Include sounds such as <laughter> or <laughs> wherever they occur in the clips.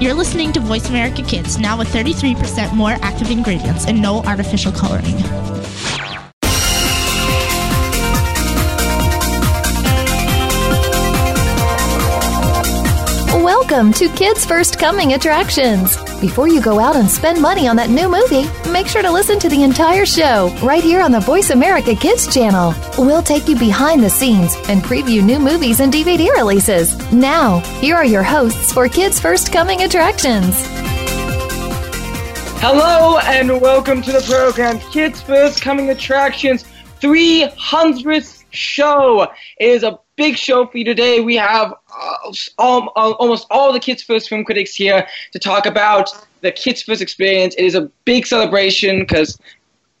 You're listening to Voice America Kids, now with 33% more active ingredients and no artificial coloring. Welcome to Kids First Coming Attractions. Before you go out and spend money on that new movie, make sure to listen to the entire show right here on the Voice America Kids channel. We'll take you behind the scenes and preview new movies and DVD releases. Now, here are your hosts for Kids First Coming Attractions. Hello and welcome to the program Kids First Coming Attractions 300th show. It is a big show for you today. We have uh, all, almost all the Kids First film critics here to talk about the Kids First experience. It is a big celebration because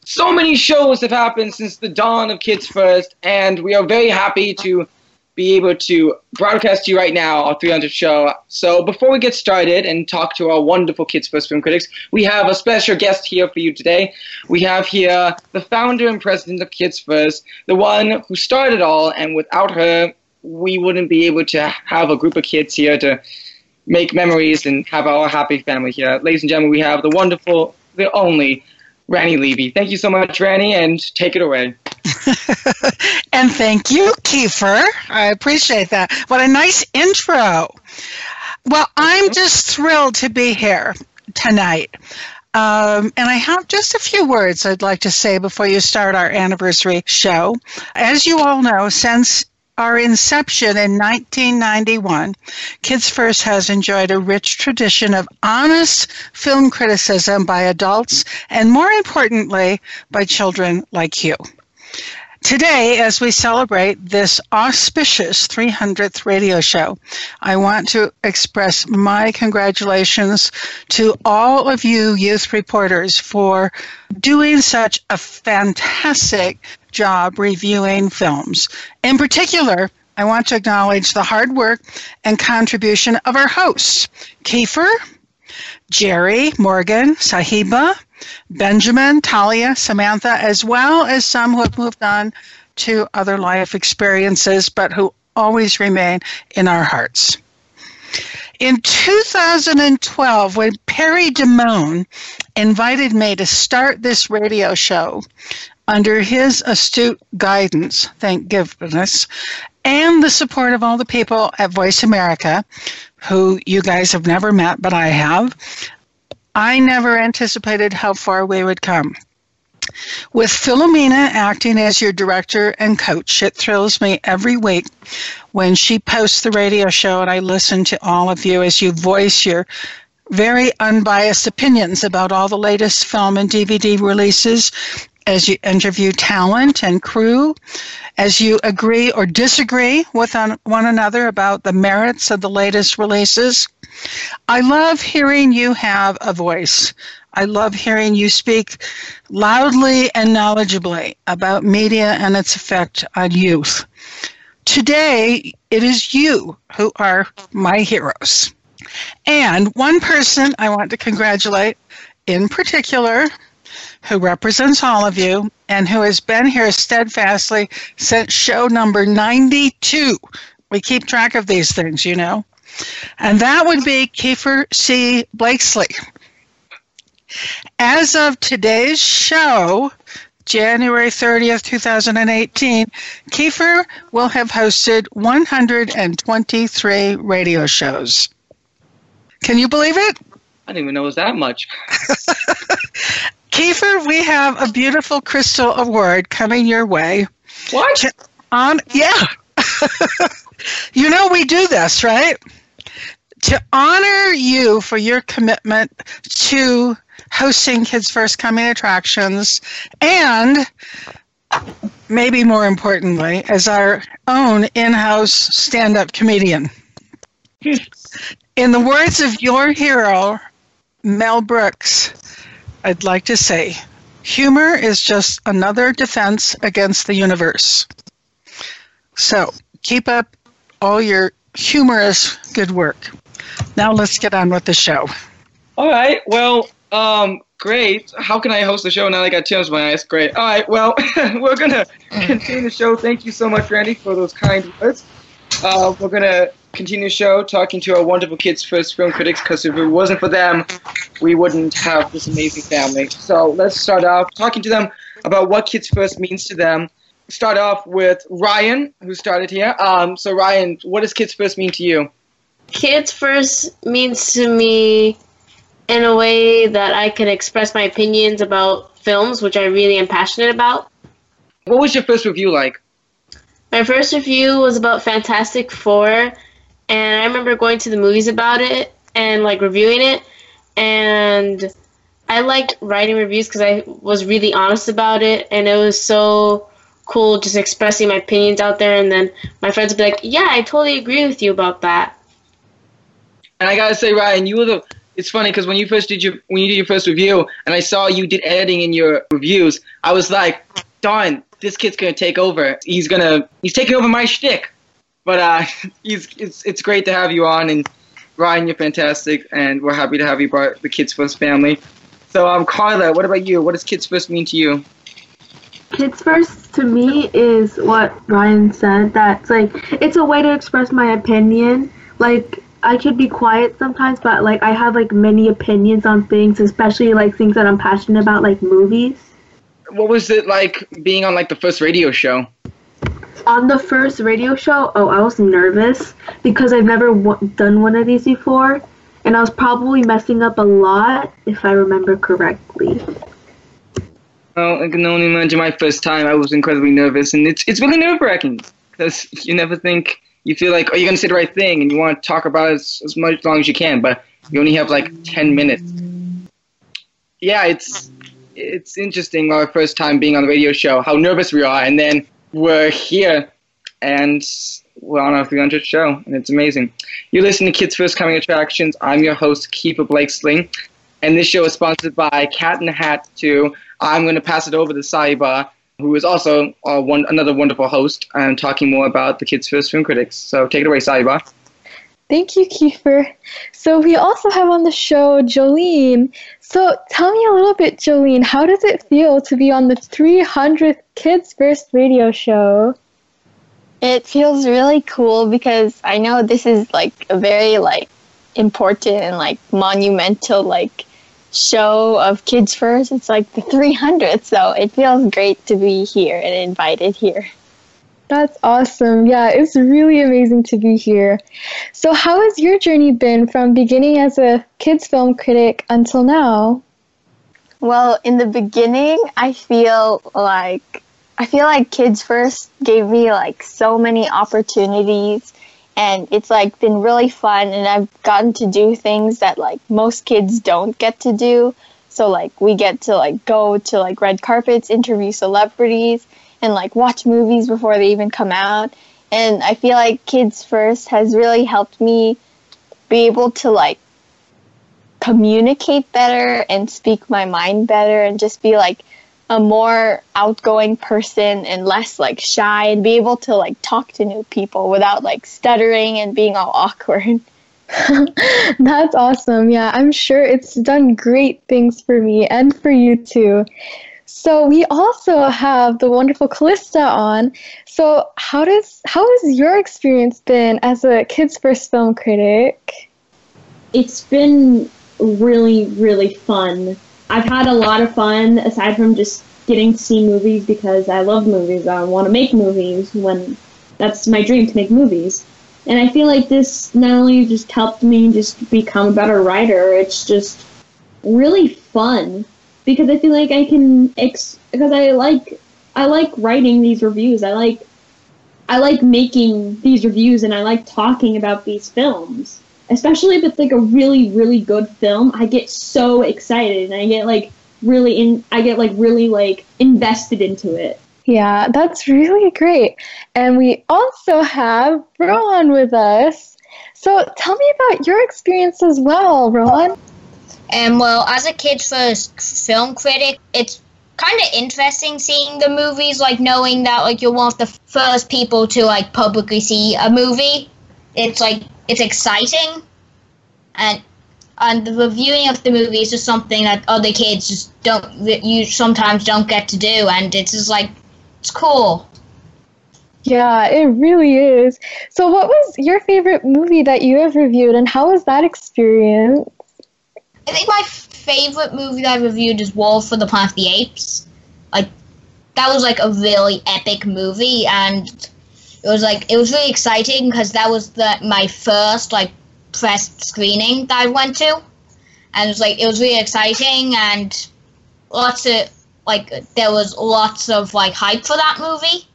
so many shows have happened since the dawn of Kids First, and we are very happy to be able to broadcast to you right now our 300 show. So before we get started and talk to our wonderful Kids First film critics, we have a special guest here for you today. We have here the founder and president of Kids First, the one who started all, and without her, we wouldn't be able to have a group of kids here to make memories and have our happy family here. Ladies and gentlemen, we have the wonderful, the only Ranny Levy. Thank you so much, Ranny, and take it away. <laughs> and thank you, Kiefer. I appreciate that. What a nice intro. Well, I'm just thrilled to be here tonight. Um, and I have just a few words I'd like to say before you start our anniversary show. As you all know, since our inception in 1991, Kids First has enjoyed a rich tradition of honest film criticism by adults and, more importantly, by children like you. Today, as we celebrate this auspicious 300th radio show, I want to express my congratulations to all of you youth reporters for doing such a fantastic job reviewing films. In particular, I want to acknowledge the hard work and contribution of our hosts, Kiefer, Jerry, Morgan, Sahiba, Benjamin, Talia, Samantha, as well as some who have moved on to other life experiences, but who always remain in our hearts. In 2012, when Perry DeMone invited me to start this radio show under his astute guidance, thank goodness, and the support of all the people at Voice America, who you guys have never met, but I have, I never anticipated how far we would come. With Philomena acting as your director and coach, it thrills me every week when she posts the radio show and I listen to all of you as you voice your very unbiased opinions about all the latest film and DVD releases as you interview talent and crew, as you agree or disagree with one another about the merits of the latest releases. I love hearing you have a voice. I love hearing you speak loudly and knowledgeably about media and its effect on youth. Today, it is you who are my heroes. And one person I want to congratulate in particular who represents all of you and who has been here steadfastly since show number 92. We keep track of these things, you know. And that would be Kiefer C. Blakesley. As of today's show, January 30th, 2018, Kiefer will have hosted 123 radio shows. Can you believe it? I didn't even know it was that much. <laughs> Kiefer, we have a beautiful crystal award coming your way. What? On yeah. <laughs> you know we do this, right? To honor you for your commitment to hosting Kids First Coming attractions and maybe more importantly, as our own in-house stand-up comedian. <laughs> In the words of your hero, Mel Brooks, I'd like to say humor is just another defense against the universe. So keep up all your humorous good work. Now let's get on with the show. All right. Well, um, great. How can I host the show now that I got tears in my eyes? Great. All right. Well, <laughs> we're going to continue the show. Thank you so much, Ranny, for those kind words. Uh, we're going to continue the show talking to our wonderful kids first film critics because if it wasn't for them, we wouldn't have this amazing family. So let's start off talking to them about what kids first means to them. Start off with Ryan, who started here. Um, so Ryan, what does kids first mean to you? Kids first means to me in a way that I can express my opinions about films, which I really am passionate about. What was your first review like? My first review was about Fantastic Four, and I remember going to the movies about it and like reviewing it, and I liked writing reviews because I was really honest about it, and it was so cool just expressing my opinions out there, and then my friends would be like, "Yeah, I totally agree with you about that." And I gotta say, Ryan, you were the. It's funny because when you first did your when you did your first review, and I saw you did editing in your reviews, I was like, darn, this kid's gonna take over. He's gonna he's taking over my shtick. But uh, <laughs> it's it's great to have you on, and Ryan, you're fantastic, and we're happy to have you part of the Kids First family. So, um, Carla, what about you? What does Kids First mean to you? Kids First to me is what Ryan said. That's like it's a way to express my opinion. Like I could be quiet sometimes, but like I have like many opinions on things, especially like things that I'm passionate about, like movies. What was it like being on like the first radio show? On the first radio show, oh, I was nervous because I've never w- done one of these before, and I was probably messing up a lot if I remember correctly. Well, I can only imagine my first time. I was incredibly nervous, and it's it's really nerve wracking because you never think you feel like, oh, you're gonna say the right thing, and you want to talk about it as, as much as long as you can, but you only have like ten minutes. Yeah, it's it's interesting our first time being on the radio show, how nervous we are, and then we're here, and we're on our 300th show, and it's amazing. You listen to Kids First Coming Attractions. I'm your host, Kiefer Blakesley, and this show is sponsored by Cat in the Hat 2. I'm going to pass it over to Sahiba, who is also one another wonderful host, and talking more about the Kids First Film Critics. So take it away, Sahiba. Thank you, Kiefer. So we also have on the show Jolene. So tell me a little bit, Jolene, how does it feel to be on the 300th Kids First radio show? It feels really cool because I know this is like a very like important and like monumental like show of Kids First. It's like the 300th, so it feels great to be here and invited here. That's awesome. Yeah, it's really amazing to be here. So, how has your journey been from beginning as a kids film critic until now? Well, in the beginning, I feel like I feel like Kids First gave me like so many opportunities and it's like been really fun and I've gotten to do things that like most kids don't get to do. So like we get to like go to like red carpets, interview celebrities and like watch movies before they even come out. And I feel like Kids First has really helped me be able to like communicate better and speak my mind better and just be like a more outgoing person and less like shy and be able to like talk to new people without like stuttering and being all awkward. <laughs> That's awesome. Yeah, I'm sure it's done great things for me and for you too. So we also have the wonderful Callista on. So how does how has your experience been as a kids first film critic? It's been really really fun. I've had a lot of fun aside from just getting to see movies because I love movies. I want to make movies when that's my dream to make movies. And I feel like this not only just helped me just become a better writer, it's just really fun because I feel like I can ex- because I like I like writing these reviews. I like I like making these reviews and I like talking about these films. Especially if it's like a really really good film, I get so excited and I get like really in I get like really like invested into it. Yeah, that's really great. And we also have Rohan with us. So tell me about your experience as well, Rohan. And well, as a kids first film critic, it's kind of interesting seeing the movies, like knowing that like you're one of the first people to like publicly see a movie. It's like it's exciting, and and the reviewing of the movie is something that other kids just don't you sometimes don't get to do, and it's just like it's cool. Yeah, it really is. So, what was your favorite movie that you have reviewed, and how was that experience? I think my favorite movie that I reviewed is War for the Planet of the Apes. Like, that was like a really epic movie, and it was like it was really exciting because that was the my first like press screening that I went to, and it was like it was really exciting and lots of like there was lots of like hype for that movie.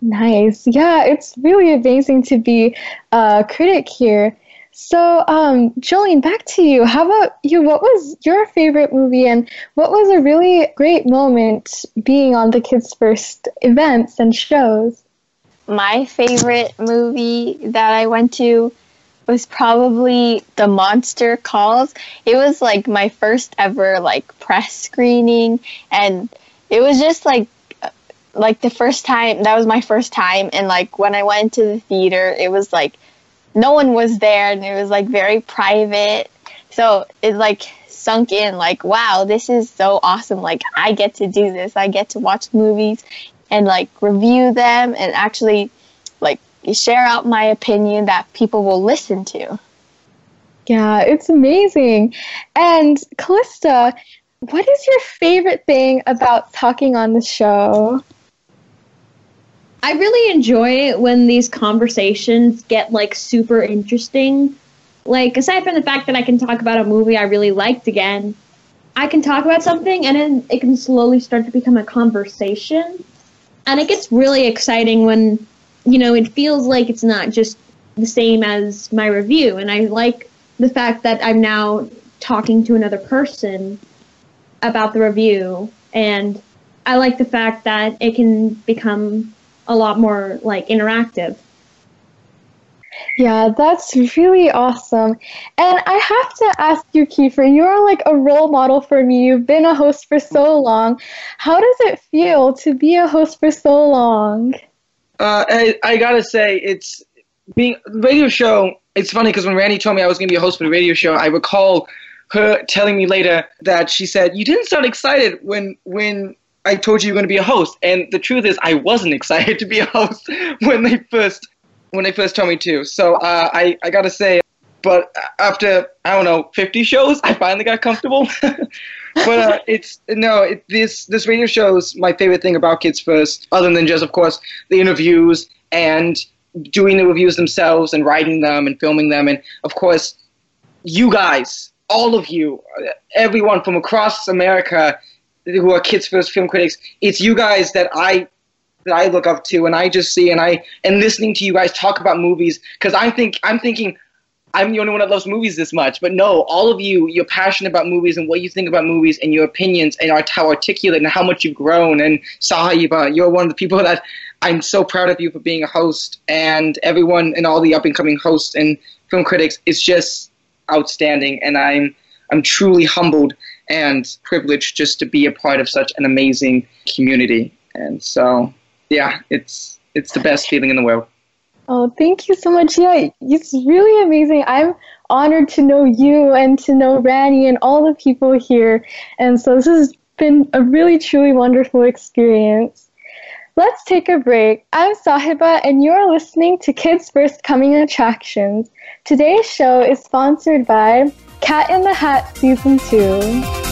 Nice. Yeah, it's really amazing to be a critic here. So, um, Jolene, back to you. How about you? What was your favorite movie, and what was a really great moment being on the Kids First events and shows? My favorite movie that I went to was probably The Monster Calls. It was like my first ever like press screening, and it was just like like the first time that was my first time and like when I went to the theater it was like no one was there and it was like very private. So it like sunk in like wow, this is so awesome. Like I get to do this. I get to watch movies and like review them and actually like share out my opinion that people will listen to. Yeah, it's amazing. And Callista, what is your favorite thing about talking on the show? I really enjoy it when these conversations get like super interesting. Like aside from the fact that I can talk about a movie I really liked again, I can talk about something and then it can slowly start to become a conversation. And it gets really exciting when you know, it feels like it's not just the same as my review and I like the fact that I'm now talking to another person about the review and I like the fact that it can become a lot more like interactive. Yeah, that's really awesome. And I have to ask you, Kiefer, you're like a role model for me. You've been a host for so long. How does it feel to be a host for so long? Uh, I, I gotta say, it's being radio show. It's funny because when Ranny told me I was gonna be a host for the radio show, I recall her telling me later that she said you didn't sound excited when when I told you you were going to be a host. And the truth is, I wasn't <laughs> excited to be a host when they first when they first told me to. So uh, I I gotta say, but after I don't know 50 shows, I finally got comfortable. <laughs> but uh, <laughs> it's no, it, this this radio show is my favorite thing about Kids First, other than just of course the interviews and doing the reviews themselves and writing them and filming them, and of course you guys, all of you, everyone from across America who are kids first film critics it's you guys that i that i look up to and i just see and i and listening to you guys talk about movies because i'm think i'm thinking i'm the only one that loves movies this much but no all of you you're passionate about movies and what you think about movies and your opinions and how articulate and how much you've grown and sahiba uh, you're one of the people that i'm so proud of you for being a host and everyone and all the up and coming hosts and film critics is just outstanding and i'm i'm truly humbled and privileged just to be a part of such an amazing community. And so, yeah, it's it's the best feeling in the world. Oh, thank you so much. Yeah, it's really amazing. I'm honored to know you and to know Ranny and all the people here. And so this has been a really, truly wonderful experience. Let's take a break. I'm Sahiba, and you're listening to Kids First Coming Attractions. Today's show is sponsored by Cat in the Hat Season 2.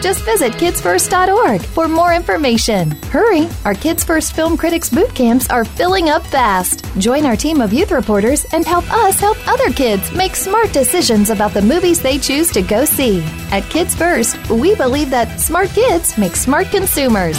Just visit kidsfirst.org for more information. Hurry! Our Kids First Film Critics boot camps are filling up fast. Join our team of youth reporters and help us help other kids make smart decisions about the movies they choose to go see. At Kids First, we believe that smart kids make smart consumers.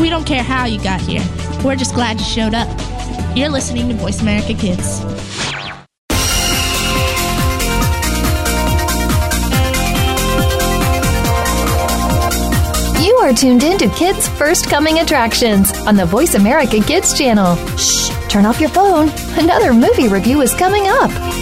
We don't care how you got here. We're just glad you showed up. You're listening to Voice America Kids. You are tuned in to Kids First Coming Attractions on the Voice America Kids channel. Shh, turn off your phone. Another movie review is coming up.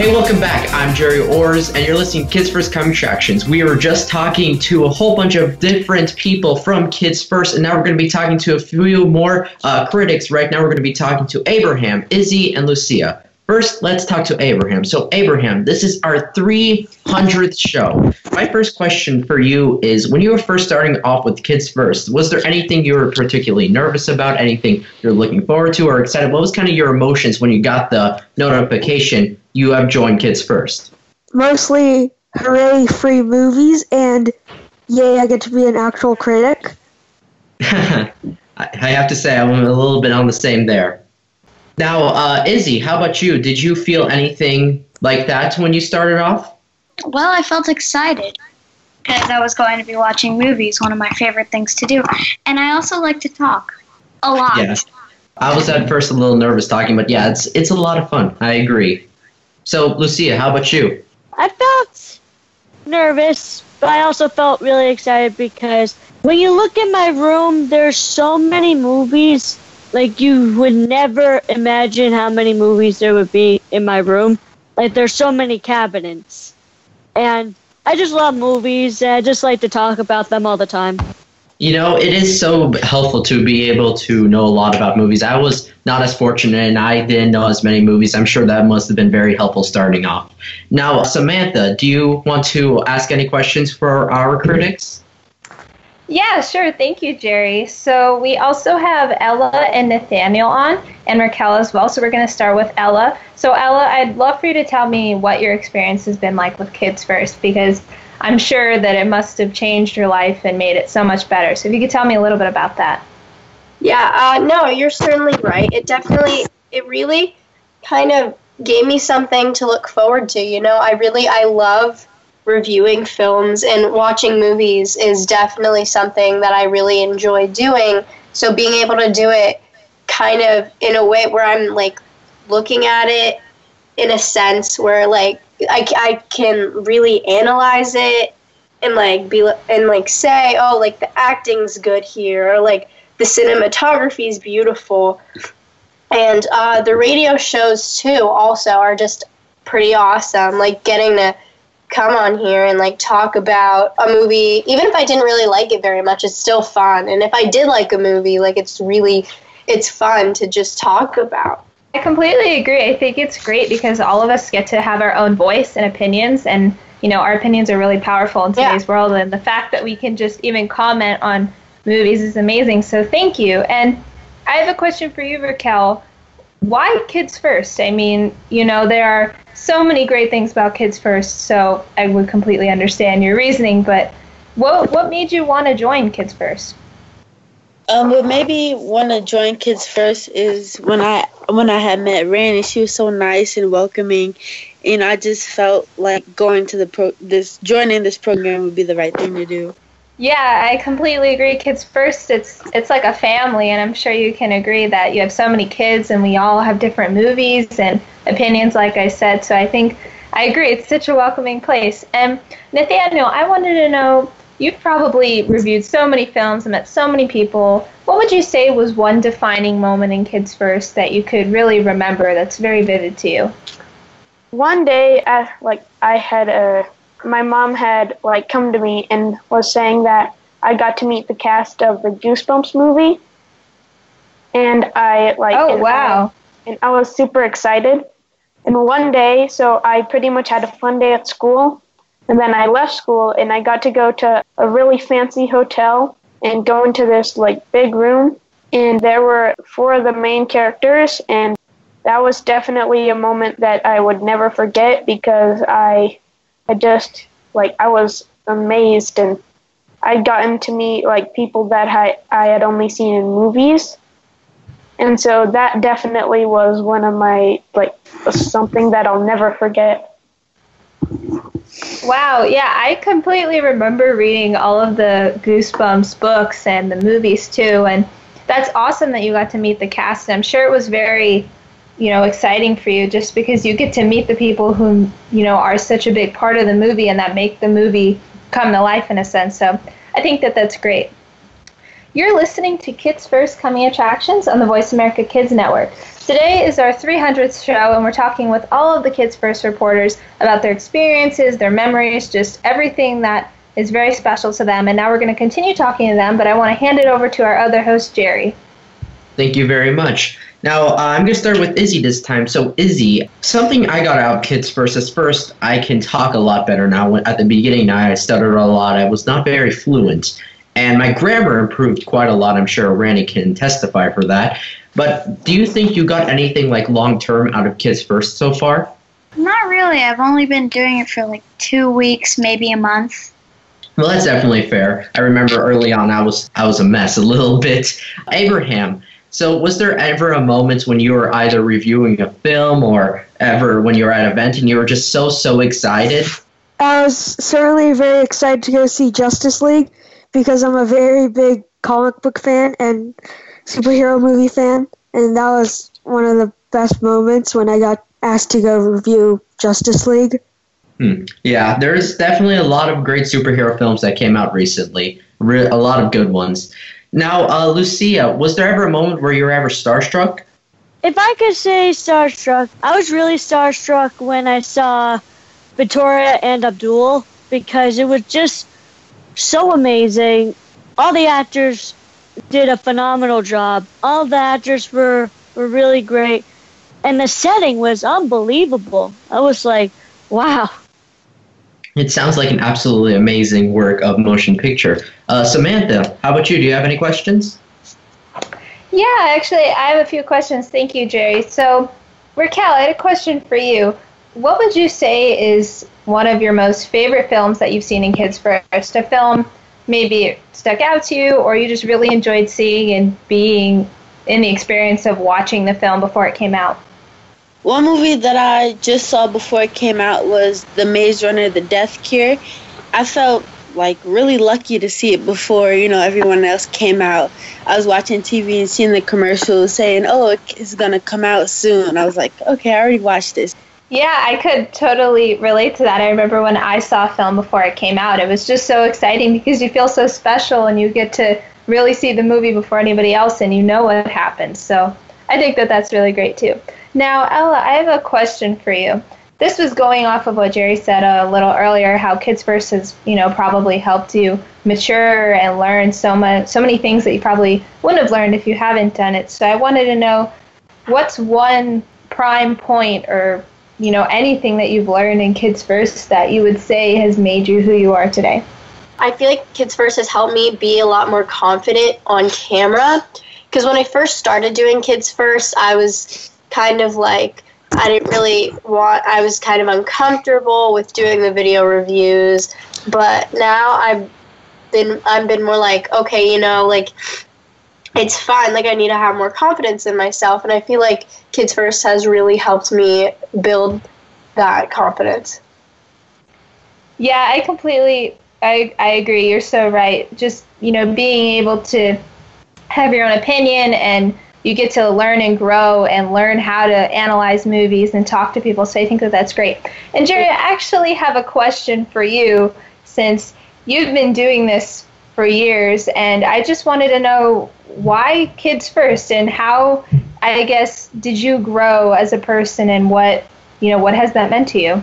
Hey, welcome back. I'm Jerry Orrs, and you're listening to Kids First Coming Attractions. We were just talking to a whole bunch of different people from Kids First, and now we're going to be talking to a few more uh, critics. Right now, we're going to be talking to Abraham, Izzy, and Lucia. First, let's talk to Abraham. So, Abraham, this is our 300th show. My first question for you is when you were first starting off with Kids First, was there anything you were particularly nervous about, anything you're looking forward to or excited? What was kind of your emotions when you got the notification you have joined Kids First? Mostly, hooray, free movies, and yay, I get to be an actual critic. <laughs> I I have to say, I'm a little bit on the same there. Now, uh, Izzy, how about you? Did you feel anything like that when you started off? Well, I felt excited because I was going to be watching movies, one of my favorite things to do. And I also like to talk a lot. Yeah. I was at first a little nervous talking, but yeah, it's it's a lot of fun. I agree. So, Lucia, how about you? I felt nervous, but I also felt really excited because when you look in my room, there's so many movies. Like you would never imagine how many movies there would be in my room. Like there's so many cabinets. And I just love movies and I just like to talk about them all the time. You know, it is so helpful to be able to know a lot about movies. I was not as fortunate and I didn't know as many movies. I'm sure that must have been very helpful starting off. Now, Samantha, do you want to ask any questions for our critics? Yeah, sure. Thank you, Jerry. So we also have Ella and Nathaniel on, and Raquel as well. So we're going to start with Ella. So Ella, I'd love for you to tell me what your experience has been like with Kids First, because I'm sure that it must have changed your life and made it so much better. So if you could tell me a little bit about that. Yeah, uh, no, you're certainly right. It definitely, it really kind of gave me something to look forward to. You know, I really, I love reviewing films and watching movies is definitely something that I really enjoy doing. So being able to do it kind of in a way where I'm like looking at it in a sense where like I, I can really analyze it and like be and like say oh like the acting's good here or like the cinematography is beautiful and uh, the radio shows too also are just pretty awesome like getting to come on here and like talk about a movie even if i didn't really like it very much it's still fun and if i did like a movie like it's really it's fun to just talk about I completely agree. I think it's great because all of us get to have our own voice and opinions, and you know our opinions are really powerful in today's yeah. world. And the fact that we can just even comment on movies is amazing. So thank you. And I have a question for you, Raquel. Why Kids First? I mean, you know there are so many great things about Kids First, so I would completely understand your reasoning. But what what made you want to join Kids First? Um, made me want to join Kids First is when I when I had met Rain and she was so nice and welcoming, and I just felt like going to the pro this joining this program would be the right thing to do. Yeah, I completely agree. Kids First, it's it's like a family, and I'm sure you can agree that you have so many kids, and we all have different movies and opinions, like I said. So I think I agree. It's such a welcoming place. And Nathaniel, I wanted to know you've probably reviewed so many films and met so many people. What would you say was one defining moment in Kids First that you could really remember that's very vivid to you? One day, I, like I had a, my mom had like come to me and was saying that I got to meet the cast of the Goosebumps movie, and I like. Oh and wow! I, and I was super excited. And one day, so I pretty much had a fun day at school, and then I left school and I got to go to a really fancy hotel and go into this like big room, and there were four of the main characters, and that was definitely a moment that I would never forget because I, I just like I was amazed and I'd gotten to meet like people that I, I had only seen in movies. And so that definitely was one of my like something that I'll never forget. Wow, yeah, I completely remember reading all of the Goosebumps books and the movies too, and that's awesome that you got to meet the cast. I'm sure it was very, you know, exciting for you just because you get to meet the people who, you know, are such a big part of the movie and that make the movie come to life in a sense. So I think that that's great. You're listening to Kids First Coming Attractions on the Voice America Kids Network. Today is our 300th show, and we're talking with all of the Kids First reporters about their experiences, their memories, just everything that is very special to them. And now we're going to continue talking to them, but I want to hand it over to our other host, Jerry. Thank you very much. Now, uh, I'm going to start with Izzy this time. So, Izzy, something I got out of Kids First is first, I can talk a lot better now. At the beginning, I stuttered a lot. I was not very fluent. And my grammar improved quite a lot. I'm sure Ranny can testify for that. But do you think you got anything like long term out of Kids First so far? Not really. I've only been doing it for like two weeks, maybe a month. Well, that's definitely fair. I remember early on I was I was a mess a little <laughs> bit. Abraham, so was there ever a moment when you were either reviewing a film or ever when you were at an event and you were just so so excited? I was certainly very excited to go see Justice League because I'm a very big comic book fan and superhero movie fan, and that was one of the best moments when I got asked to go review Justice League. Hmm. Yeah, there's definitely a lot of great superhero films that came out recently. Re- a lot of good ones. Now, uh, Lucia, was there ever a moment where you were ever starstruck? If I could say starstruck, I was really starstruck when I saw Victoria and Abdul because it was just so amazing. All the actors did a phenomenal job. All the actors were, were really great. And the setting was unbelievable. I was like, wow. It sounds like an absolutely amazing work of motion picture. Uh, Samantha, how about you? Do you have any questions? Yeah, actually, I have a few questions. Thank you, Jerry. So, Raquel, I had a question for you. What would you say is one of your most favorite films that you've seen in Kids First? A film maybe stuck out to you, or you just really enjoyed seeing and being in the experience of watching the film before it came out? One movie that I just saw before it came out was The Maze Runner: The Death Cure. I felt like really lucky to see it before you know everyone else came out. I was watching TV and seeing the commercials saying, "Oh, it's gonna come out soon." I was like, "Okay, I already watched this." Yeah, I could totally relate to that. I remember when I saw a film before it came out. It was just so exciting because you feel so special and you get to really see the movie before anybody else and you know what happens. So I think that that's really great too. Now, Ella, I have a question for you. This was going off of what Jerry said a little earlier, how Kids First has, you know, probably helped you mature and learn so much, so many things that you probably wouldn't have learned if you haven't done it. So I wanted to know, what's one prime point or you know anything that you've learned in Kids First that you would say has made you who you are today? I feel like Kids First has helped me be a lot more confident on camera. Because when I first started doing Kids First, I was kind of like I didn't really want. I was kind of uncomfortable with doing the video reviews, but now I've been I've been more like okay, you know, like it's fine. Like I need to have more confidence in myself, and I feel like Kids First has really helped me build that confidence. Yeah, I completely I I agree. You're so right. Just, you know, being able to have your own opinion and you get to learn and grow and learn how to analyze movies and talk to people. So I think that that's great. And Jerry, I actually have a question for you since you've been doing this for years, and I just wanted to know why Kids First and how, I guess, did you grow as a person and what, you know, what has that meant to you?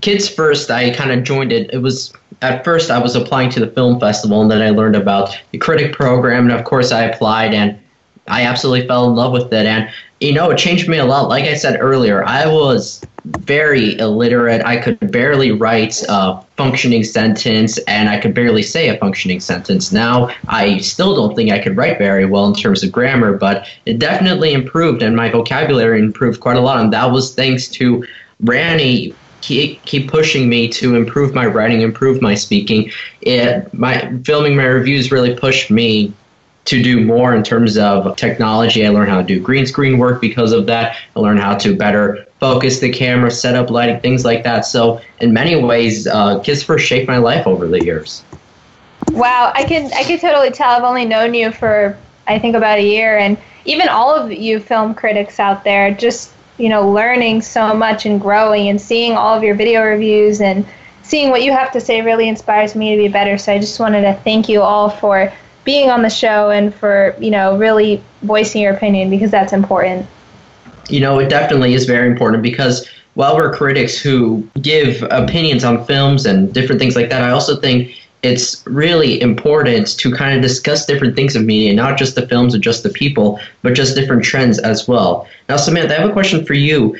Kids First, I kind of joined it. It was at first I was applying to the film festival, and then I learned about the critic program, and of course I applied, and I absolutely fell in love with it. And you know, it changed me a lot. Like I said earlier, I was very illiterate. I could barely write a functioning sentence, and I could barely say a functioning sentence. Now, I still don't think I could write very well in terms of grammar, but it definitely improved, and my vocabulary improved quite a lot. And that was thanks to Ranny keep, keep pushing me to improve my writing, improve my speaking. It, my filming my reviews really pushed me to do more in terms of technology. I learned how to do green screen work because of that. I learned how to better focus the camera, set up lighting, things like that. So, in many ways, uh, Kids First shaped my life over the years. Wow, I can I can totally tell. I've only known you for I think about a year, and even all of you film critics out there, just you know, learning so much and growing and seeing all of your video reviews and seeing what you have to say really inspires me to be better. So I just wanted to thank you all for being on the show and for, you know, really voicing your opinion because that's important. You know, it definitely is very important because while we're critics who give opinions on films and different things like that, I also think it's really important to kind of discuss different things of media, not just the films or just the people, but just different trends as well. Now, Samantha, I have a question for you.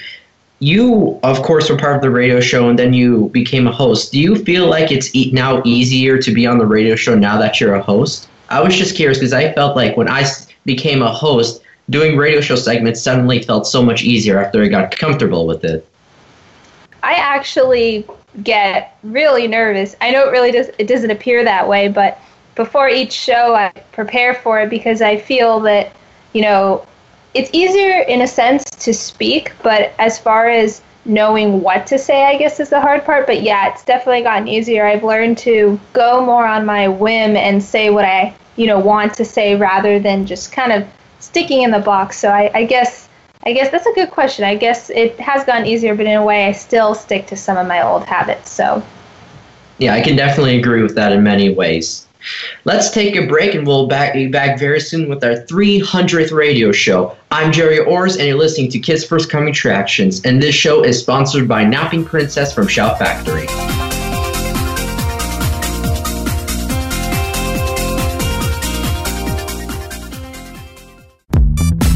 You, of course, were part of the radio show and then you became a host. Do you feel like it's now easier to be on the radio show now that you're a host? I was just curious because I felt like when I became a host, doing radio show segments suddenly felt so much easier after I got comfortable with it. I actually get really nervous. I know it really does it doesn't appear that way, but before each show I prepare for it because I feel that, you know, it's easier in a sense to speak, but as far as knowing what to say, I guess is the hard part. But yeah, it's definitely gotten easier. I've learned to go more on my whim and say what I, you know, want to say rather than just kind of sticking in the box. So I, I guess I guess that's a good question. I guess it has gotten easier, but in a way, I still stick to some of my old habits. So, yeah, I can definitely agree with that in many ways. Let's take a break and we'll back, be back very soon with our 300th radio show. I'm Jerry Orrs, and you're listening to Kids First Coming Attractions, and this show is sponsored by Napping Princess from Shout Factory.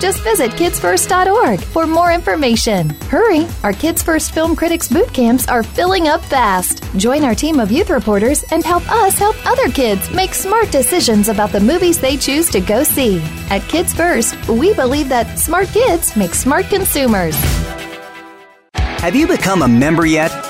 Just visit kidsfirst.org for more information. Hurry! Our Kids First Film Critics boot camps are filling up fast. Join our team of youth reporters and help us help other kids make smart decisions about the movies they choose to go see. At Kids First, we believe that smart kids make smart consumers. Have you become a member yet?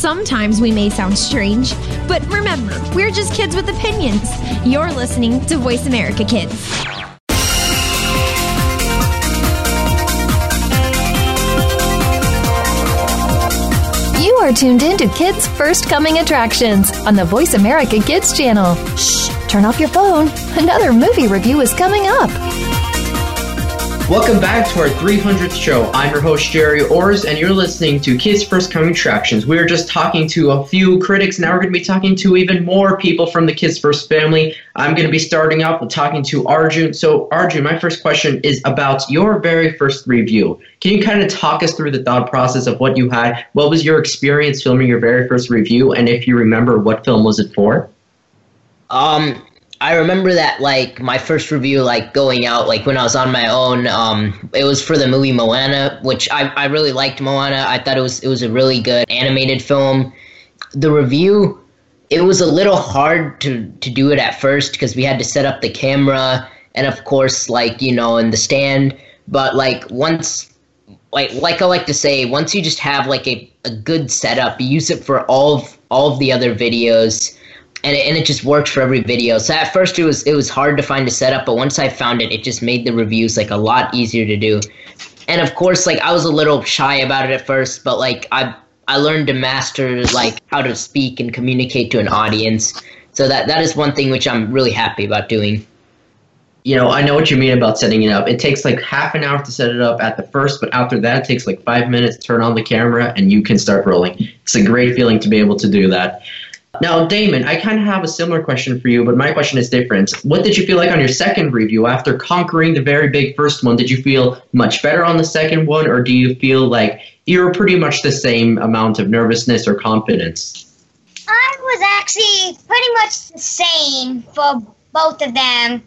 Sometimes we may sound strange, but remember, we're just kids with opinions. You're listening to Voice America Kids. You are tuned in to Kids First Coming Attractions on the Voice America Kids channel. Shh, turn off your phone. Another movie review is coming up. Welcome back to our 300th show. I'm your host, Jerry Orrs, and you're listening to Kids First Coming Attractions. We were just talking to a few critics. Now we're going to be talking to even more people from the Kids First family. I'm going to be starting off with talking to Arjun. So, Arjun, my first question is about your very first review. Can you kind of talk us through the thought process of what you had? What was your experience filming your very first review? And if you remember, what film was it for? Um, I remember that like my first review, like going out, like when I was on my own. Um, it was for the movie Moana, which I, I really liked Moana. I thought it was it was a really good animated film. The review, it was a little hard to to do it at first because we had to set up the camera and of course like you know in the stand. But like once, like like I like to say, once you just have like a, a good setup, you use it for all of all of the other videos and it, and it just worked for every video. So at first it was it was hard to find a setup, but once I found it, it just made the reviews like a lot easier to do. And of course, like I was a little shy about it at first, but like I I learned to master like how to speak and communicate to an audience. So that that is one thing which I'm really happy about doing. You know, I know what you mean about setting it up. It takes like half an hour to set it up at the first, but after that, it takes like five minutes turn on the camera and you can start rolling. It's a great feeling to be able to do that. Now, Damon, I kind of have a similar question for you, but my question is different. What did you feel like on your second review after conquering the very big first one? Did you feel much better on the second one, or do you feel like you're pretty much the same amount of nervousness or confidence? I was actually pretty much the same for both of them,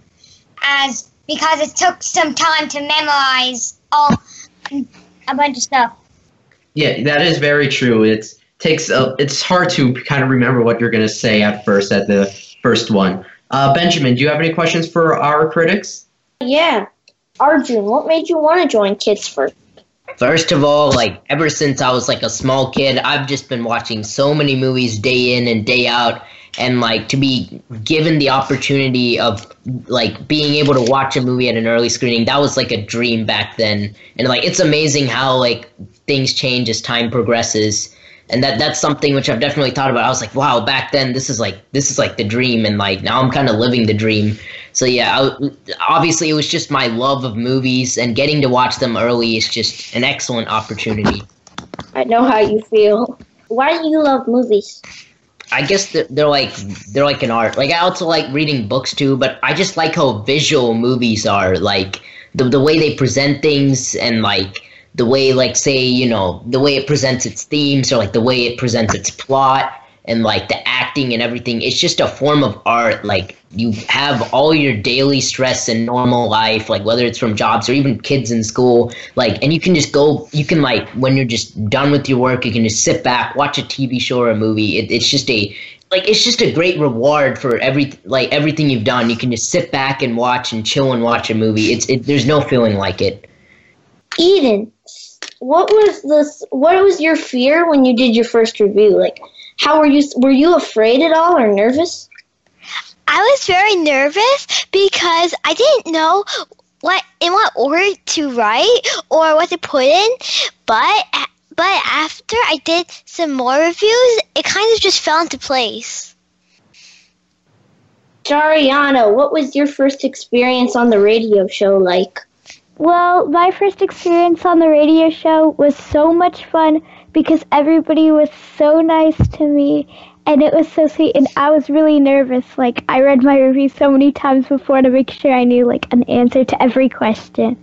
as because it took some time to memorize all a bunch of stuff. Yeah, that is very true. It's takes a, it's hard to kind of remember what you're going to say at first at the first one. Uh, Benjamin, do you have any questions for our critics? Yeah. Arjun, what made you want to join Kids First? First of all, like ever since I was like a small kid, I've just been watching so many movies day in and day out and like to be given the opportunity of like being able to watch a movie at an early screening, that was like a dream back then. And like it's amazing how like things change as time progresses and that that's something which I've definitely thought about. I was like, wow, back then this is like this is like the dream, and like now I'm kind of living the dream. So yeah, I, obviously it was just my love of movies, and getting to watch them early is just an excellent opportunity. I know how you feel. Why do you love movies? I guess they're, they're like they're like an art. Like I also like reading books too, but I just like how visual movies are. Like the the way they present things and like the way like say you know the way it presents its themes or like the way it presents its plot and like the acting and everything it's just a form of art. Like you have all your daily stress in normal life like whether it's from jobs or even kids in school like and you can just go you can like when you're just done with your work you can just sit back watch a tv show or a movie. It, it's just a like it's just a great reward for every like everything you've done. You can just sit back and watch and chill and watch a movie. It's it, there's no feeling like it. Eden what was this what was your fear when you did your first review like how were you were you afraid at all or nervous I was very nervous because I didn't know what in what order to write or what to put in, but but after I did some more reviews, it kind of just fell into place. Dariana, what was your first experience on the radio show like? Well, my first experience on the radio show was so much fun because everybody was so nice to me and it was so sweet and I was really nervous. Like I read my review so many times before to make sure I knew like an answer to every question.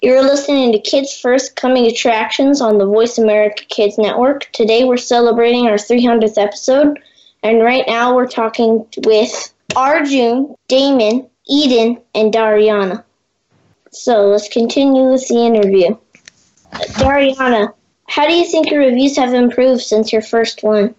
You're listening to Kids First Coming Attractions on the Voice America Kids Network. Today we're celebrating our 300th episode and right now we're talking with Arjun, Damon, Eden, and Dariana. So let's continue with the interview. Dariana, how do you think your reviews have improved since your first one?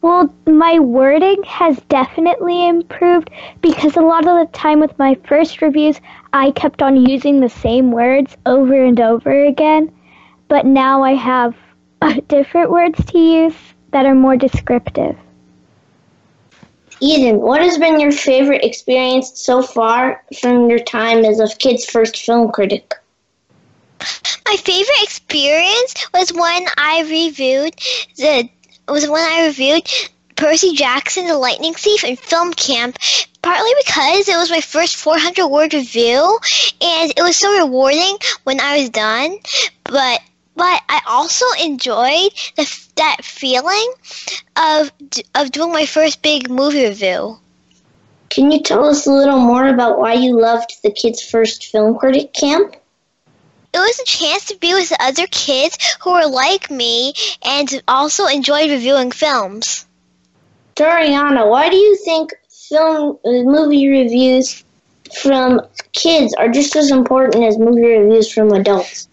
Well, my wording has definitely improved because a lot of the time with my first reviews, I kept on using the same words over and over again. But now I have <laughs> different words to use that are more descriptive. Eden, what has been your favorite experience so far from your time as a kid's first film critic? My favorite experience was when I reviewed the was when I reviewed Percy Jackson, the Lightning Thief, and Film Camp, partly because it was my first 400 word review, and it was so rewarding when I was done. But but I also enjoyed the, that feeling of of doing my first big movie review. Can you tell us a little more about why you loved the Kids First Film Critic Camp? It was a chance to be with other kids who were like me and also enjoyed reviewing films. Dariana, why do you think film uh, movie reviews from kids are just as important as movie reviews from adults?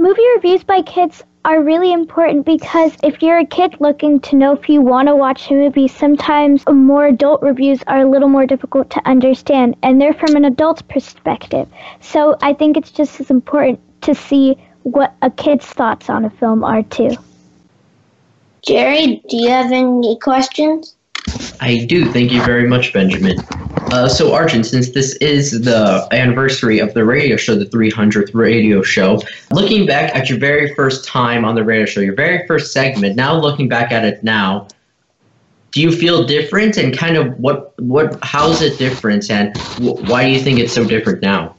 Movie reviews by kids are really important because if you're a kid looking to know if you want to watch a movie, sometimes more adult reviews are a little more difficult to understand and they're from an adult's perspective. So I think it's just as important to see what a kid's thoughts on a film are too. Jerry, do you have any questions? I do. Thank you very much, Benjamin. Uh, so, Arjun, since this is the anniversary of the radio show, the 300th radio show, looking back at your very first time on the radio show, your very first segment, now looking back at it now, do you feel different and kind of what, what, how's it different and wh- why do you think it's so different now?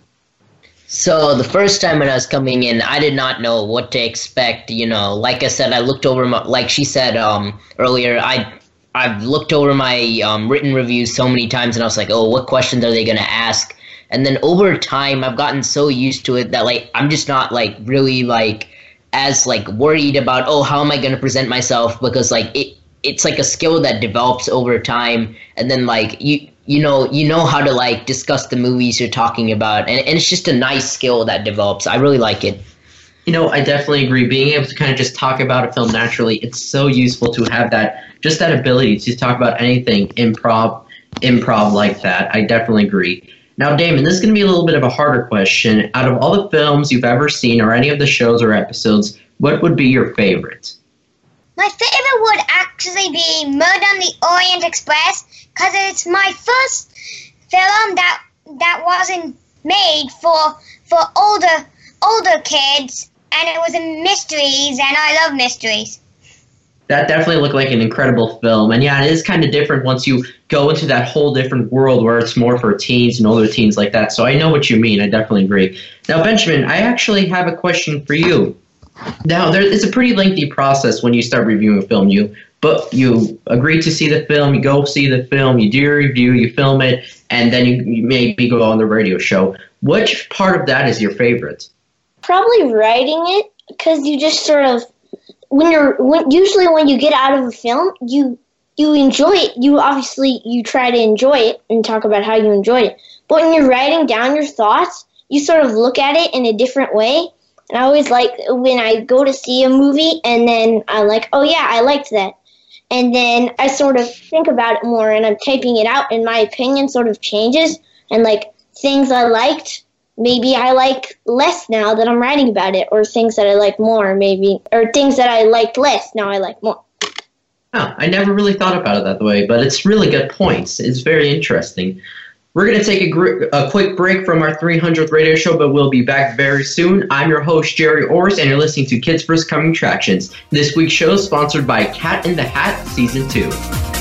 So the first time when I was coming in, I did not know what to expect. You know, like I said, I looked over my, like she said um, earlier, I I've looked over my um, written reviews so many times, and I was like, oh, what questions are they gonna ask? And then over time, I've gotten so used to it that like I'm just not like really like as like worried about oh how am I gonna present myself because like it it's like a skill that develops over time, and then like you you know you know how to like discuss the movies you're talking about, and, and it's just a nice skill that develops. I really like it. You know, I definitely agree. Being able to kind of just talk about a film naturally, it's so useful to have that just that ability to talk about anything improv improv like that. I definitely agree. Now, Damon, this is going to be a little bit of a harder question. Out of all the films you've ever seen or any of the shows or episodes, what would be your favorite? My favorite would actually be Murder on the Orient Express because it's my first film that that wasn't made for for older older kids, and it was in mysteries, and I love mysteries that definitely looked like an incredible film. And yeah, it is kind of different once you go into that whole different world where it's more for teens and older teens like that. So I know what you mean. I definitely agree. Now, Benjamin, I actually have a question for you. Now, there, it's a pretty lengthy process when you start reviewing a film. You but you agree to see the film, you go see the film, you do your review, you film it, and then you, you maybe go on the radio show. Which part of that is your favorite? Probably writing it because you just sort of when you're when, usually when you get out of a film, you you enjoy it. You obviously you try to enjoy it and talk about how you enjoyed it. But when you're writing down your thoughts, you sort of look at it in a different way. And I always like when I go to see a movie and then I'm like, oh yeah, I liked that. And then I sort of think about it more and I'm typing it out and my opinion sort of changes and like things I liked maybe I like less now that I'm writing about it, or things that I like more, maybe, or things that I liked less now I like more. Oh, I never really thought about it that way, but it's really good points. It's very interesting. We're going to take a, gr- a quick break from our 300th radio show, but we'll be back very soon. I'm your host, Jerry Orrs, and you're listening to Kids First Coming Attractions. This week's show is sponsored by Cat in the Hat Season 2.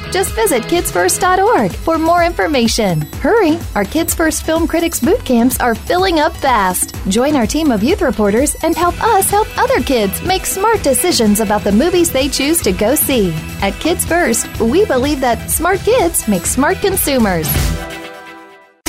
Just visit kidsfirst.org for more information. Hurry! Our Kids First Film Critics boot camps are filling up fast. Join our team of youth reporters and help us help other kids make smart decisions about the movies they choose to go see. At Kids First, we believe that smart kids make smart consumers.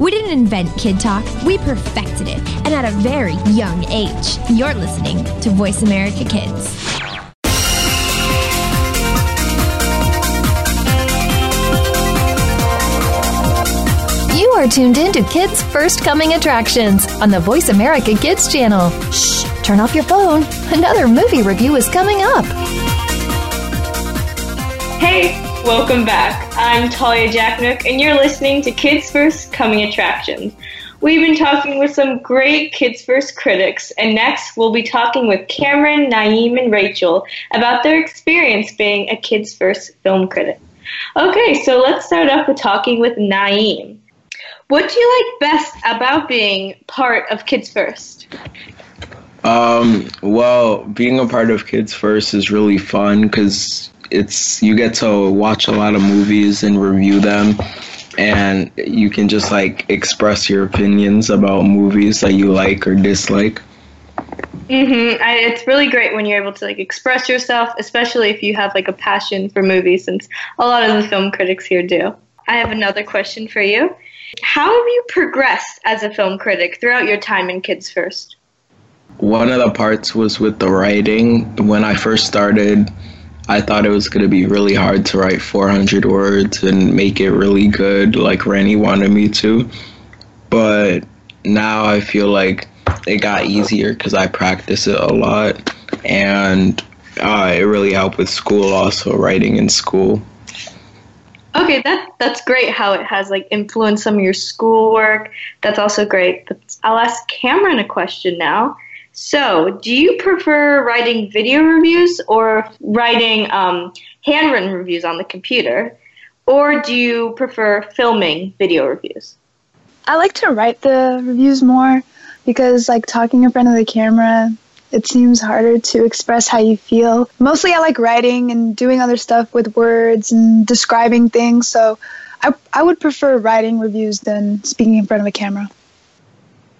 We didn't invent Kid Talk, we perfected it, and at a very young age. You're listening to Voice America Kids. You are tuned in to Kids First Coming Attractions on the Voice America Kids channel. Shh, turn off your phone. Another movie review is coming up. Hey, welcome back. I'm Talia Jacknook, and you're listening to Kids First Coming Attractions. We've been talking with some great Kids First critics, and next we'll be talking with Cameron, Naeem, and Rachel about their experience being a Kids First film critic. Okay, so let's start off with talking with Naeem. What do you like best about being part of Kids First? Um, well, being a part of Kids First is really fun because it's you get to watch a lot of movies and review them, and you can just like express your opinions about movies that you like or dislike. Mm-hmm. I, it's really great when you're able to like express yourself, especially if you have like a passion for movies, since a lot of the film critics here do. I have another question for you. How have you progressed as a film critic throughout your time in Kids First? One of the parts was with the writing. When I first started, I thought it was going to be really hard to write 400 words and make it really good, like Ranny wanted me to. But now I feel like it got easier because I practice it a lot, and uh, it really helped with school, also writing in school. Okay, that that's great. How it has like influenced some of your schoolwork. That's also great. I'll ask Cameron a question now. So, do you prefer writing video reviews or writing um, handwritten reviews on the computer, or do you prefer filming video reviews? I like to write the reviews more because, like, talking in front of the camera, it seems harder to express how you feel. Mostly, I like writing and doing other stuff with words and describing things. So, I, I would prefer writing reviews than speaking in front of a camera.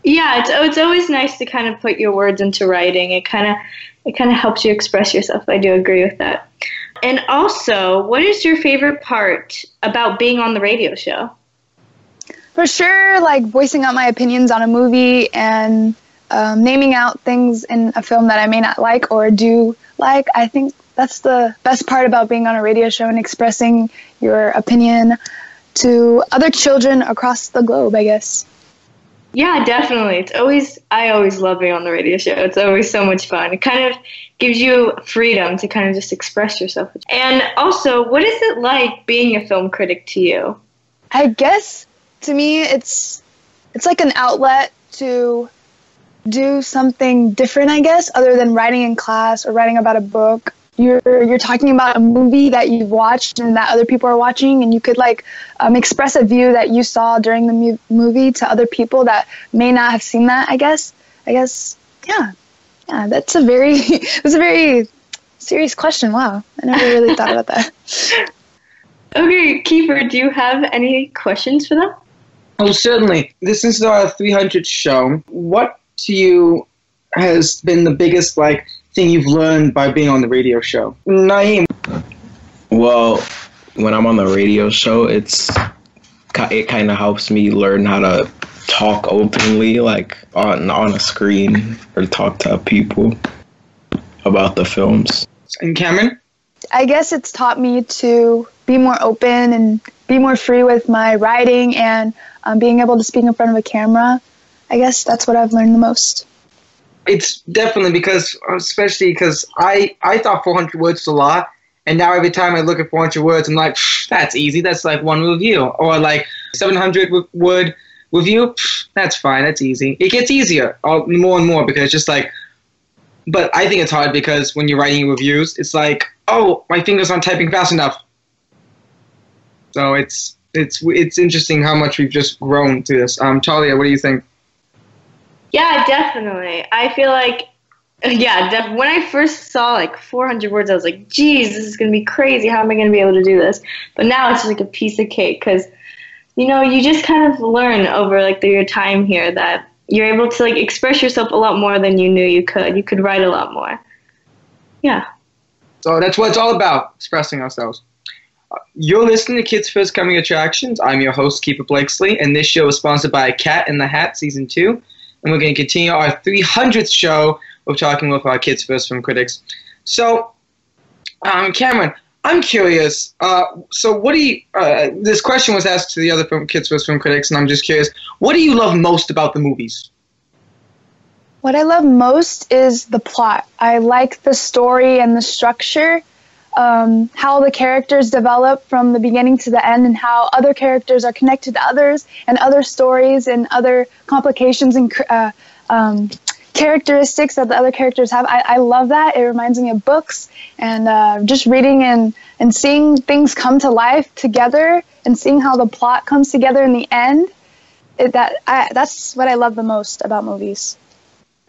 Yeah, it's it's always nice to kind of put your words into writing. It kind of it kind of helps you express yourself. I do agree with that. And also, what is your favorite part about being on the radio show? For sure, like voicing out my opinions on a movie and um, naming out things in a film that I may not like or do like. I think that's the best part about being on a radio show and expressing your opinion to other children across the globe, I guess. Yeah, definitely. It's always I always love being on the radio show. It's always so much fun. It kind of gives you freedom to kind of just express yourself. And also, what is it like being a film critic to you? I guess to me it's it's like an outlet to do something different, I guess, other than writing in class or writing about a book. You're you're talking about a movie that you've watched and that other people are watching, and you could like um, express a view that you saw during the mu- movie to other people that may not have seen that. I guess. I guess. Yeah. Yeah. That's a very <laughs> that's a very serious question. Wow, I never really <laughs> thought about that. Okay, Kiefer, do you have any questions for them? Oh, certainly. This is our 300th show. What to you has been the biggest like thing you've learned by being on the radio show? Naeem. Well, when I'm on the radio show, it's it kind of helps me learn how to talk openly, like on on a screen, or talk to people about the films. And Cameron? I guess it's taught me to be more open and be more free with my writing and um, being able to speak in front of a camera. I guess that's what I've learned the most. It's definitely because, especially because I I thought 400 words was a lot, and now every time I look at 400 words, I'm like, that's easy. That's like one review, or like 700 word review. That's fine. That's easy. It gets easier more and more because just like. But I think it's hard because when you're writing reviews, it's like, oh, my fingers aren't typing fast enough. So it's it's it's interesting how much we've just grown through this. Um, Talia, what do you think? Yeah, definitely. I feel like, yeah, def- when I first saw like 400 words, I was like, geez, this is going to be crazy. How am I going to be able to do this? But now it's just like a piece of cake because, you know, you just kind of learn over like the, your time here that you're able to like express yourself a lot more than you knew you could. You could write a lot more. Yeah. So that's what it's all about, expressing ourselves. You're listening to Kids First Coming Attractions. I'm your host, Kiefer Blakesley, and this show is sponsored by Cat in the Hat Season 2. And we're going to continue our 300th show of talking with our Kids First Film critics. So, um, Cameron, I'm curious. Uh, so, what do you? Uh, this question was asked to the other film, Kids First Film critics, and I'm just curious. What do you love most about the movies? What I love most is the plot. I like the story and the structure, um, how the characters develop from the beginning to the end, and how other characters are connected to others and other stories and other complications and uh, um, characteristics that the other characters have. I, I love that. It reminds me of books and uh, just reading and, and seeing things come to life together and seeing how the plot comes together in the end. It, that I, that's what I love the most about movies.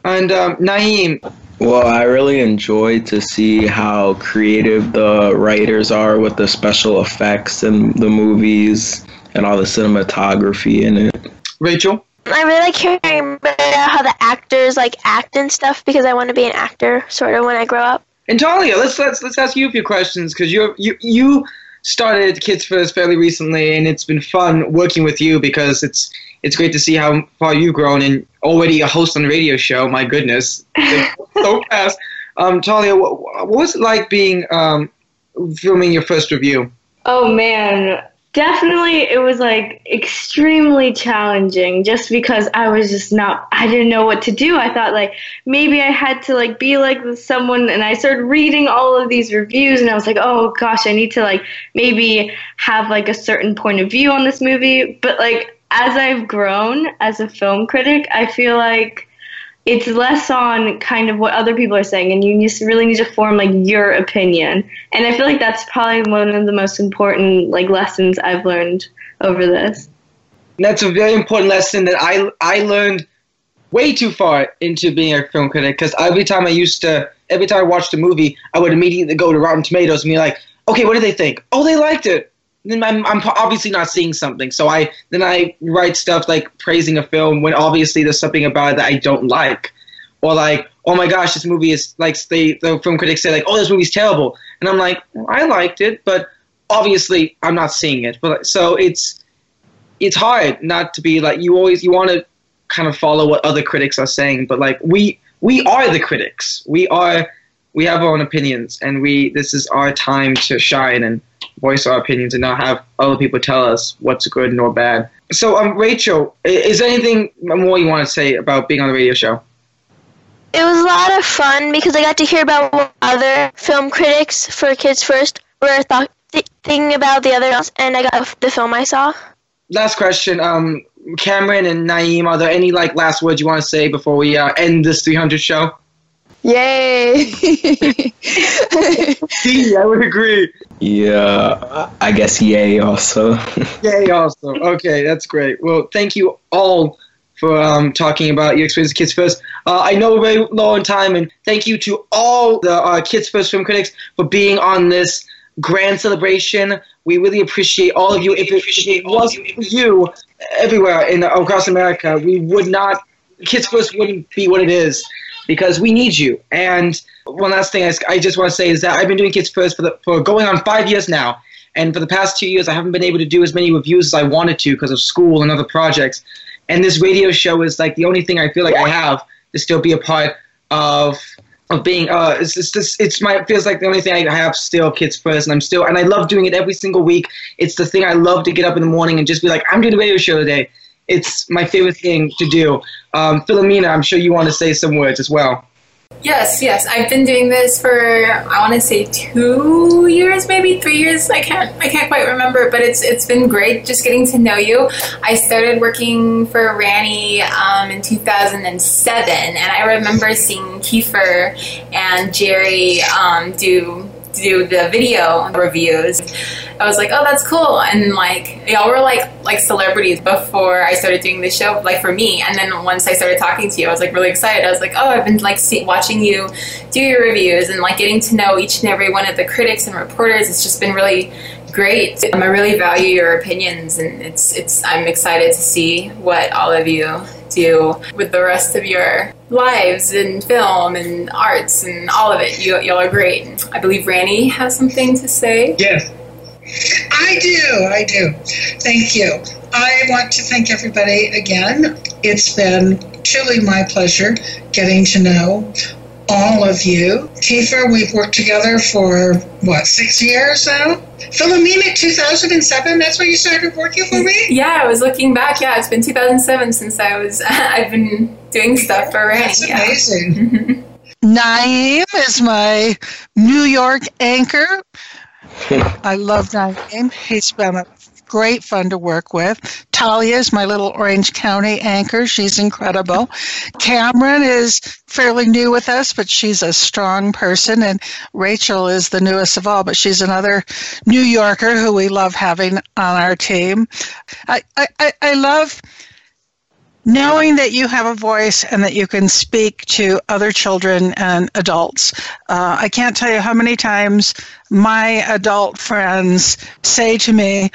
And um, Naeem. Well, I really enjoy to see how creative the writers are with the special effects and the movies and all the cinematography in it. Rachel? I really like hearing about how the actors like act and stuff because I want to be an actor sort of when I grow up. And Talia, let's let's let's ask you a few questions because you you you started Kids First fairly recently, and it's been fun working with you because it's it's great to see how far you've grown and already a host on a radio show. My goodness, <laughs> so fast. Um, Talia, what, what was it like being um, filming your first review? Oh man, definitely it was like extremely challenging just because I was just not I didn't know what to do. I thought like maybe I had to like be like someone and I started reading all of these reviews and I was like, "Oh gosh, I need to like maybe have like a certain point of view on this movie." But like as I've grown as a film critic, I feel like it's less on kind of what other people are saying and you just really need to form like your opinion. And i feel like that's probably one of the most important like lessons i've learned over this. That's a very important lesson that i i learned way too far into being a film critic because every time i used to every time i watched a movie i would immediately go to rotten tomatoes and be like okay what do they think? Oh they liked it then I'm, I'm obviously not seeing something. So I then I write stuff like praising a film when obviously there's something about it that I don't like, or like oh my gosh this movie is like they the film critics say like oh this movie's terrible, and I'm like well, I liked it, but obviously I'm not seeing it. But so it's it's hard not to be like you always you want to kind of follow what other critics are saying, but like we we are the critics. We are we have our own opinions, and we this is our time to shine and voice our opinions and not have other people tell us what's good nor bad. So, um, Rachel, is there anything more you want to say about being on the radio show? It was a lot of fun because I got to hear about what other film critics for Kids First were th- th- thinking about the other films, and I got the film I saw. Last question, um, Cameron and Naeem, are there any like last words you want to say before we uh, end this 300 show? Yay! <laughs> <laughs> See, I would agree. Yeah, I guess yay also. <laughs> yay also. Okay, that's great. Well, thank you all for um, talking about your experience with Kids First. Uh, I know we're very low on time, and thank you to all the uh, Kids First film critics for being on this grand celebration. We really appreciate all of you. If it, if it wasn't for you everywhere in across America, we would not. Kids First wouldn't be what it is because we need you. And one last thing I, I just want to say is that I've been doing Kids First for, the, for going on five years now. And for the past two years, I haven't been able to do as many reviews as I wanted to because of school and other projects. And this radio show is like the only thing I feel like I have to still be a part of of being uh it's it's it's my it feels like the only thing I have still kids first and I'm still and I love doing it every single week. It's the thing I love to get up in the morning and just be like, I'm doing a radio show today. It's my favorite thing to do. Um, Philomena, I'm sure you want to say some words as well. Yes, yes. I've been doing this for I want to say two years, maybe three years. I can't I can't quite remember, but it's it's been great just getting to know you. I started working for Ranny um, in 2007, and I remember seeing Kiefer and Jerry um, do do the video reviews. I was like, oh, that's cool. And like, y'all were like like celebrities before I started doing the show, like for me. And then once I started talking to you, I was like really excited. I was like, oh, I've been like see- watching you do your reviews and like getting to know each and every one of the critics and reporters. It's just been really great. Um, I really value your opinions, and it's it's. I'm excited to see what all of you do with the rest of your lives in film and arts and all of it. You, y'all are great. I believe Ranny has something to say. Yes. I do, I do. Thank you. I want to thank everybody again. It's been truly my pleasure getting to know all of you. Kiefer, we've worked together for what, six years now? Philomena, 2007, that's when you started working for me? Yeah, I was looking back. Yeah, it's been 2007 since I was, <laughs> I've been doing stuff for Ranny. That's yeah. amazing. <laughs> Naeem is my New York anchor. I love Naeem. He's been a great fun to work with. Talia is my little Orange County anchor. She's incredible. Cameron is fairly new with us, but she's a strong person. And Rachel is the newest of all, but she's another New Yorker who we love having on our team. I, I, I- love knowing that you have a voice and that you can speak to other children and adults. Uh, I can't tell you how many times my adult friends say to me,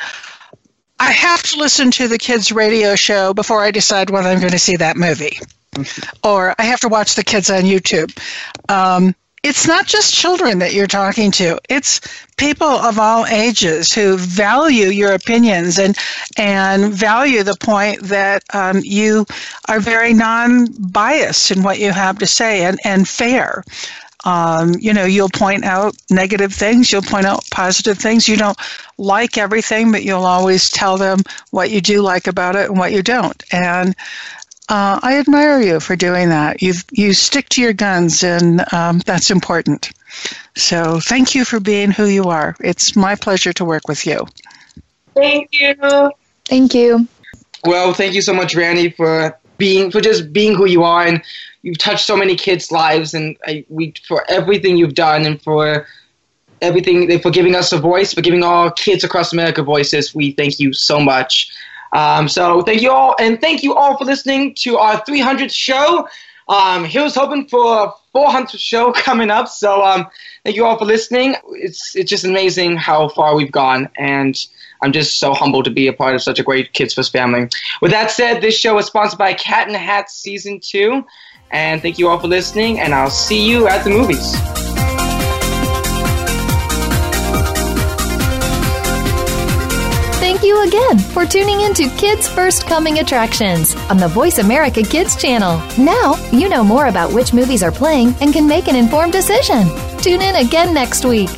I have to listen to the kids' radio show before I decide whether I'm going to see that movie. or I have to watch the kids on YouTube. Um, it's not just children that you're talking to. It's people of all ages who value your opinions and and value the point that um, you are very non-biased in what you have to say and, and fair. Um, you know, you'll point out negative things, you'll point out positive things. You don't like everything, but you'll always tell them what you do like about it and what you don't. And uh, I admire you for doing that. You you stick to your guns, and um, that's important. So thank you for being who you are. It's my pleasure to work with you. Thank you. Thank you. Well, thank you so much, Ranny, for being for just being who you are, and you've touched so many kids' lives, and I, we for everything you've done, and for everything for giving us a voice, for giving all kids across America voices. We thank you so much. Um, so thank you all, and thank you all for listening to our 300th show. Um, here's hoping for a 400th show <laughs> coming up. So um, thank you all for listening. It's it's just amazing how far we've gone, and I'm just so humbled to be a part of such a great Kids First family. With that said, this show is sponsored by Cat and Hat Season 2. And thank you all for listening, and I'll see you at the movies. Thank you again for tuning in to Kids First Coming Attractions on the Voice America Kids channel. Now you know more about which movies are playing and can make an informed decision. Tune in again next week.